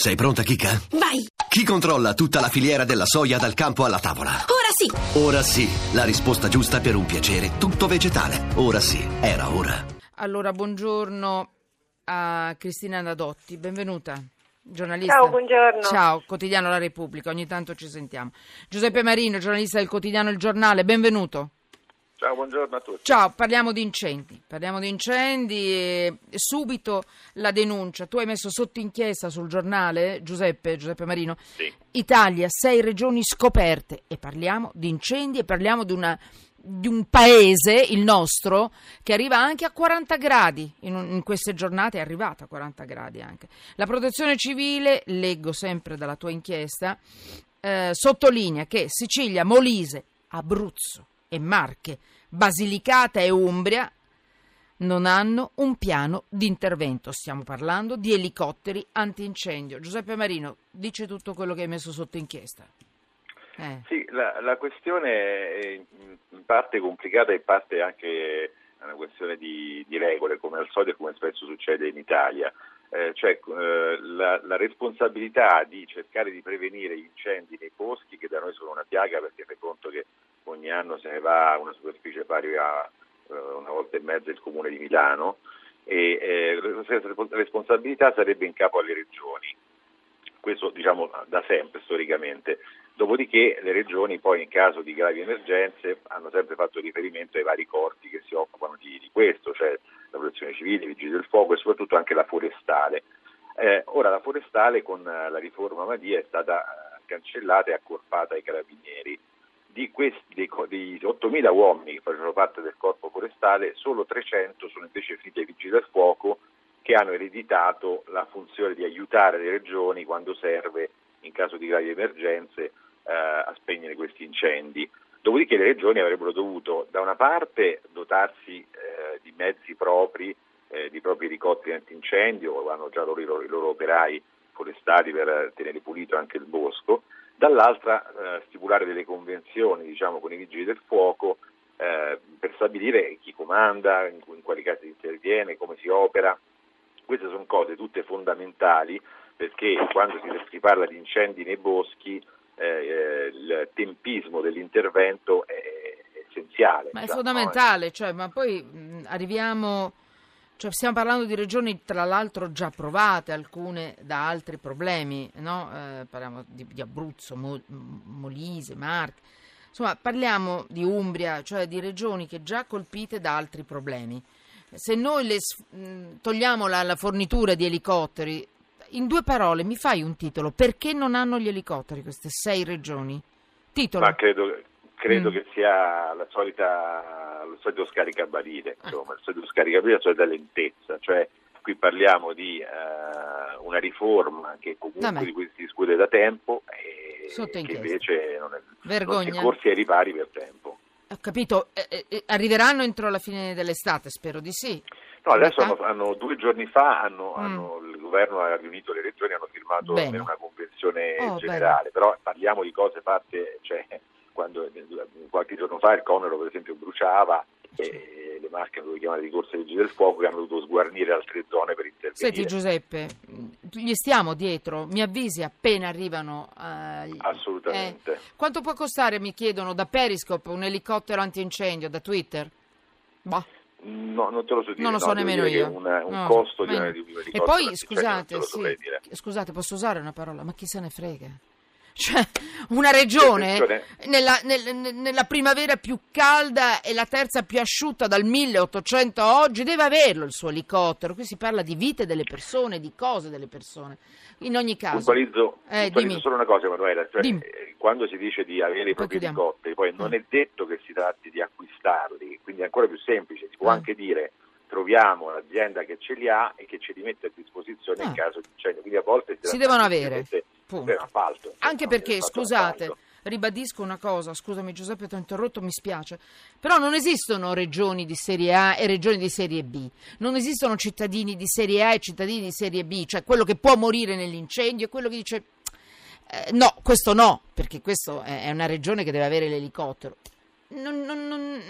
Sei pronta, Kika? Vai! Chi controlla tutta la filiera della soia dal campo alla tavola? Ora sì! Ora sì, la risposta giusta per un piacere tutto vegetale. Ora sì, era ora. Allora, buongiorno a Cristina Nadotti, benvenuta. Giornalista. Ciao, buongiorno. Ciao, quotidiano La Repubblica, ogni tanto ci sentiamo. Giuseppe Marino, giornalista del quotidiano Il Giornale, benvenuto. Ciao, buongiorno a tutti. Ciao, parliamo di incendi. Parliamo di incendi e subito la denuncia. Tu hai messo sotto inchiesta sul giornale, Giuseppe, Giuseppe Marino, Sì. Italia, sei regioni scoperte e parliamo di incendi e parliamo di una di un paese, il nostro, che arriva anche a 40 gradi, in, un- in queste giornate è arrivata a 40 gradi anche. La protezione civile, leggo sempre dalla tua inchiesta, eh, sottolinea che Sicilia, Molise, Abruzzo e Marche, Basilicata e Umbria non hanno un piano di intervento. Stiamo parlando di elicotteri antincendio. Giuseppe Marino, dice tutto quello che hai messo sotto inchiesta. Eh. Sì, la, la questione è in parte complicata e in parte anche una questione di, di regole, come al solito e come spesso succede in Italia. Eh, cioè eh, la, la responsabilità di cercare di prevenire gli incendi nei boschi, che da noi sono una piaga perché fai conto che ogni anno se ne va una superficie pari a eh, una volta e mezza il comune di Milano, e eh, la responsabilità sarebbe in capo alle regioni. Questo diciamo da sempre storicamente. Dopodiché le regioni poi in caso di gravi emergenze hanno sempre fatto riferimento ai vari corpi che si occupano di, di questo, cioè la protezione civile, i vigili del fuoco e soprattutto anche la forestale. Eh, ora la forestale con eh, la riforma Madia è stata eh, cancellata e accorpata ai carabinieri. Di questi dei, co- dei 8.000 uomini che facevano parte del corpo forestale, solo 300 sono invece finiti ai vigili del fuoco che hanno ereditato la funzione di aiutare le regioni quando serve in caso di gravi emergenze eh, a spegnere questi incendi. Dopodiché le regioni avrebbero dovuto da una parte dotarsi eh, di mezzi propri, eh, di propri elicotteri antincendio, hanno già loro, i loro, i loro operai forestali per tenere pulito anche il bosco, dall'altra eh, stipulare delle convenzioni diciamo, con i vigili del fuoco eh, per stabilire chi comanda, in, in quali casi si interviene, come si opera. Queste sono cose tutte fondamentali perché quando si, si parla di incendi nei boschi eh, eh, il tempismo dell'intervento è, è essenziale. Ma è diciamo, fondamentale, cioè, ma poi mh, arriviamo, cioè, stiamo parlando di regioni tra l'altro già provate, alcune da altri problemi, no? Eh, parliamo di, di Abruzzo, Mo- Molise, Marche, insomma parliamo di Umbria, cioè di regioni che già colpite da altri problemi. Se noi le togliamo la, la fornitura di elicotteri, in due parole mi fai un titolo, perché non hanno gli elicotteri queste sei regioni? Titolo. Ma credo, credo Mm. che sia la solita, il solito scaricabarile, insomma, il solito scaricabarile, la solita lentezza, cioè qui parliamo di eh, una riforma che comunque Vabbè. di cui si discute da tempo e Sotto che invece non, è, non si Vergogna. è corsi ai ripari per tempo. Ho capito, eh, eh, arriveranno entro la fine dell'estate, spero di sì. No, adesso hanno, hanno- due giorni fa hanno, Mm. hanno- il governo ha riunito le regioni, hanno firmato Bene. una convenzione Oh, generale, però parliamo di cose fatte, cioè, quando qualche giorno fa il Conero per esempio bruciava e le hanno dovuto chiamare ricorso ai vigili del fuoco che hanno dovuto sguarnire altre zone per intervenire. Senti Giuseppe, gli stiamo dietro, mi avvisi appena arrivano. eh, Assolutamente. eh, quanto può costare, mi chiedono, da Periscope un elicottero antincendio, da Twitter? Boh. No, non te lo so dire. Non lo no, so devo nemmeno io. che Un, un No, costo di, di un E elicottero poi, antincendio scusate, sì, scusate, posso usare una parola, ma chi se ne frega? Cioè, una regione nella, nel- nella primavera più calda e la terza più asciutta dal 1800 a oggi deve averlo il suo elicottero. Qui si parla di vite delle persone, di cose delle persone. In ogni caso, Puntualizzo, Eh, puntualizzo solo una cosa, Emanuela, cioè, eh, quando si dice di avere i propri elicotteri, poi non Mm. è detto che si tratti di acquistarli, quindi è ancora più semplice, si può Mm. anche dire troviamo l'azienda che ce li ha e che ce li mette a disposizione Ah. in caso di incendio, quindi a volte Si devono avere, per appalto, Anche per perché, scusate, appalto. ribadisco una cosa, scusami Giuseppe, ti ho interrotto, mi spiace, però non esistono regioni di serie A e regioni di serie B, non esistono cittadini di serie A e cittadini di serie B, cioè quello che può morire nell'incendio e quello che dice eh, no, questo no, perché questa è è una regione che deve avere l'elicottero. Non- non- non-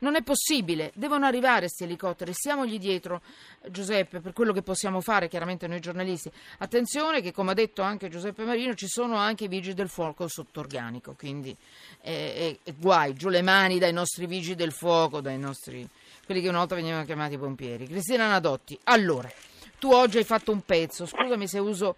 Non è possibile, devono arrivare questi elicotteri, stiamogli dietro, Giuseppe, per quello che possiamo fare, chiaramente noi giornalisti. Attenzione che, come ha detto anche Giuseppe Marino, ci sono anche i vigili del fuoco sotto organico, quindi eh, eh, guai, giù le mani dai nostri vigili del fuoco, dai nostri quelli che una volta venivano chiamati pompieri. Cristina Nadotti, allora, tu oggi hai fatto un pezzo, scusami se uso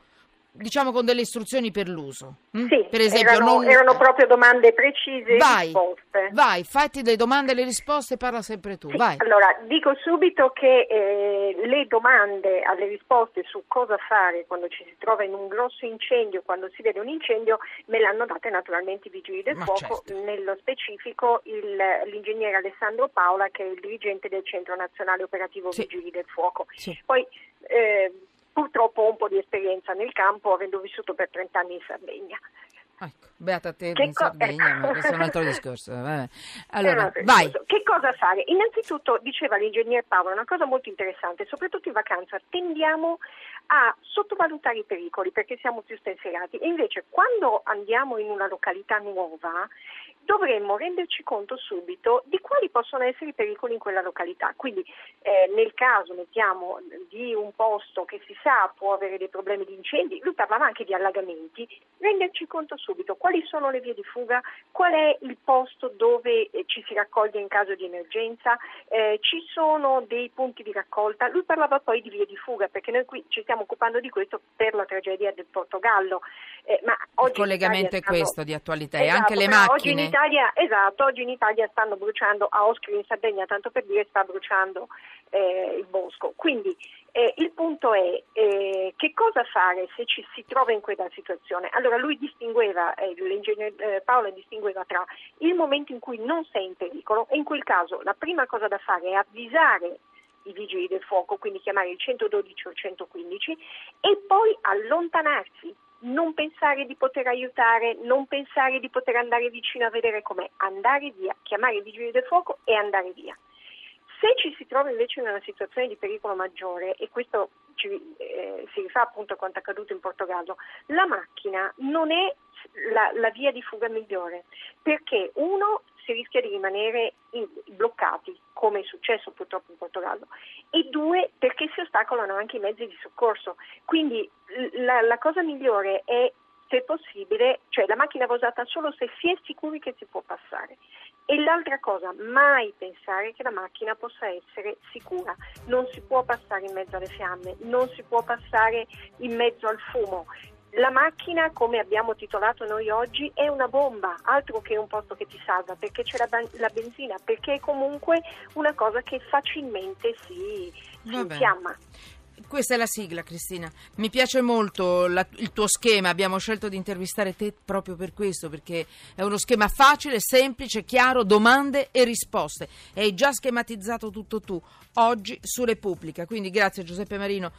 diciamo con delle istruzioni per l'uso. Hm? Sì, per esempio, erano, non... erano, proprio domande precise vai, risposte. Vai, fatti le domande e le risposte, parla sempre tu. Sì, vai. Allora, dico subito che eh, le domande alle risposte su cosa fare quando ci si trova in un grosso incendio, quando si vede un incendio, me l'hanno date naturalmente i vigili del Ma fuoco, certo. nello specifico il, l'ingegnere Alessandro Paola che è il dirigente del Centro Nazionale Operativo sì. Vigili del Fuoco. Sì. Poi eh, purtroppo ho un po' di esperienza nel campo avendo vissuto per 30 anni in Sardegna. Ecco, beata te che in co- Sardegna, ecco. ma questo è un altro discorso. Vabbè. Allora, vai. Discorso. Che cosa fare? Innanzitutto, diceva l'ingegnere Paolo, una cosa molto interessante, soprattutto in vacanza, tendiamo a sottovalutare i pericoli perché siamo più spensierati e invece quando andiamo in una località nuova dovremmo renderci conto subito di quali possono essere i pericoli in quella località. Quindi eh, nel caso mettiamo di un posto che si sa può avere dei problemi di incendi, lui parlava anche di allagamenti, renderci conto subito quali sono le vie di fuga, qual è il posto dove eh, ci si raccoglie in caso di emergenza, eh, ci sono dei punti di raccolta. Lui parlava poi di vie di fuga perché noi qui ci stiamo occupando di questo per la tragedia del Portogallo. Eh, ma il collegamento è questo di attualità esatto, e anche le macchine. Italia, esatto, oggi in Italia stanno bruciando, a Oscri in Sardegna, tanto per dire, sta bruciando eh, il bosco. Quindi eh, il punto è eh, che cosa fare se ci si trova in quella situazione. Allora lui distingueva, eh, l'ingegnere eh, Paolo distingueva tra il momento in cui non sei in pericolo e in quel caso la prima cosa da fare è avvisare i vigili del fuoco, quindi chiamare il 112 o il 115 e poi allontanarsi non pensare di poter aiutare, non pensare di poter andare vicino a vedere com'è, andare via, chiamare i vigili del fuoco e andare via. Se ci si trova invece in una situazione di pericolo maggiore, e questo ci, eh, si rifà appunto a quanto accaduto in Portogallo, la macchina non è la, la via di fuga migliore, perché uno si rischia di rimanere bloccati, come è successo purtroppo in Portogallo, e due perché si ostacolano anche i mezzi di soccorso. Quindi la, la cosa migliore è se possibile, cioè la macchina va usata solo se si è sicuri che si può passare. E l'altra cosa, mai pensare che la macchina possa essere sicura. Non si può passare in mezzo alle fiamme, non si può passare in mezzo al fumo. La macchina, come abbiamo titolato noi oggi, è una bomba, altro che un posto che ti salva, perché c'è la, la benzina, perché è comunque una cosa che facilmente si, si infiamma. Questa è la sigla, Cristina. Mi piace molto la, il tuo schema. Abbiamo scelto di intervistare te proprio per questo, perché è uno schema facile, semplice, chiaro, domande e risposte. hai già schematizzato tutto tu oggi su Repubblica. Quindi grazie Giuseppe Marino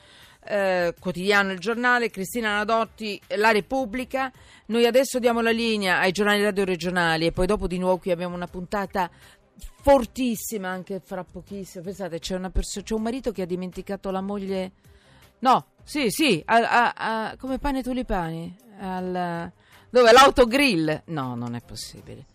eh, quotidiano Il Giornale, Cristina Nadotti, La Repubblica. Noi adesso diamo la linea ai giornali radio regionali e poi dopo di nuovo qui abbiamo una puntata fortissima anche fra pochissimo. Pensate, c'è, perso- c'è un marito che ha dimenticato la moglie. No, sì, sì, a, a, a, come pane tulipani. Al, dove? L'autogrill? No, non è possibile.